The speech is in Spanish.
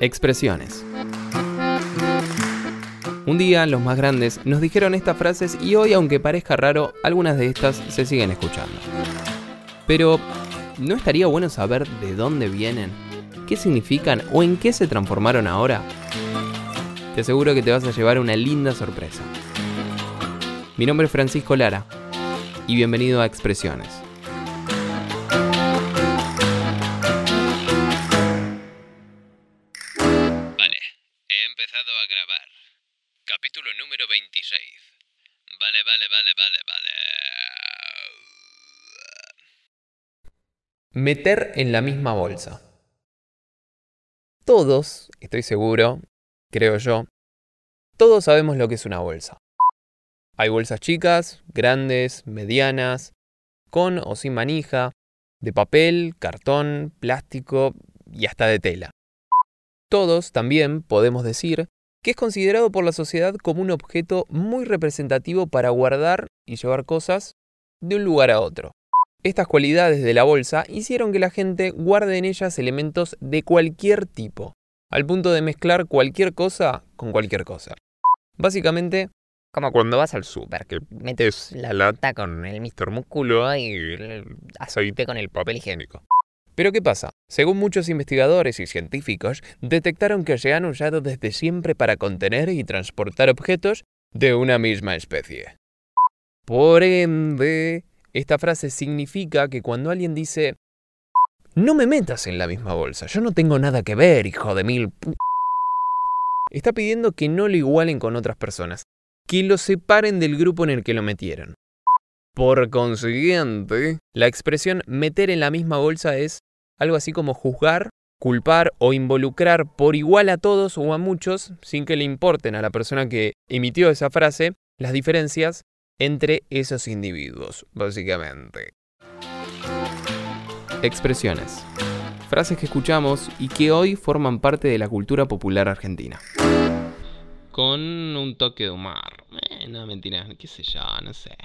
Expresiones. Un día los más grandes nos dijeron estas frases y hoy, aunque parezca raro, algunas de estas se siguen escuchando. Pero, ¿no estaría bueno saber de dónde vienen? ¿Qué significan o en qué se transformaron ahora? Te aseguro que te vas a llevar una linda sorpresa. Mi nombre es Francisco Lara y bienvenido a Expresiones. Vale, he empezado a grabar. Capítulo número 26. Vale, vale, vale, vale, vale. Meter en la misma bolsa. Todos, estoy seguro, creo yo, todos sabemos lo que es una bolsa. Hay bolsas chicas, grandes, medianas, con o sin manija, de papel, cartón, plástico y hasta de tela. Todos también podemos decir que es considerado por la sociedad como un objeto muy representativo para guardar y llevar cosas de un lugar a otro. Estas cualidades de la bolsa hicieron que la gente guarde en ellas elementos de cualquier tipo, al punto de mezclar cualquier cosa con cualquier cosa. Básicamente, Como cuando vas al súper, que metes la lata con el Mr. Músculo y el aceite con el papel higiénico. ¿pero qué pasa? Según muchos investigadores y científicos, detectaron que se han usado desde siempre para contener y transportar objetos de una misma especie. Por ende, esta frase significa que cuando alguien dice no me metas en la misma bolsa, yo no tengo nada que ver, hijo de mil pu-", está pidiendo que no lo igualen con otras personas, que lo separen del grupo en el que lo metieron. Por consiguiente, la expresión meter en la misma bolsa es algo así como juzgar, culpar o involucrar por igual a todos o a muchos, sin que le importen a la persona que emitió esa frase, las diferencias entre esos individuos, básicamente. Expresiones. Frases que escuchamos y que hoy forman parte de la cultura popular argentina. Con un toque de humor. Eh, no, mentira, qué sé yo, no sé.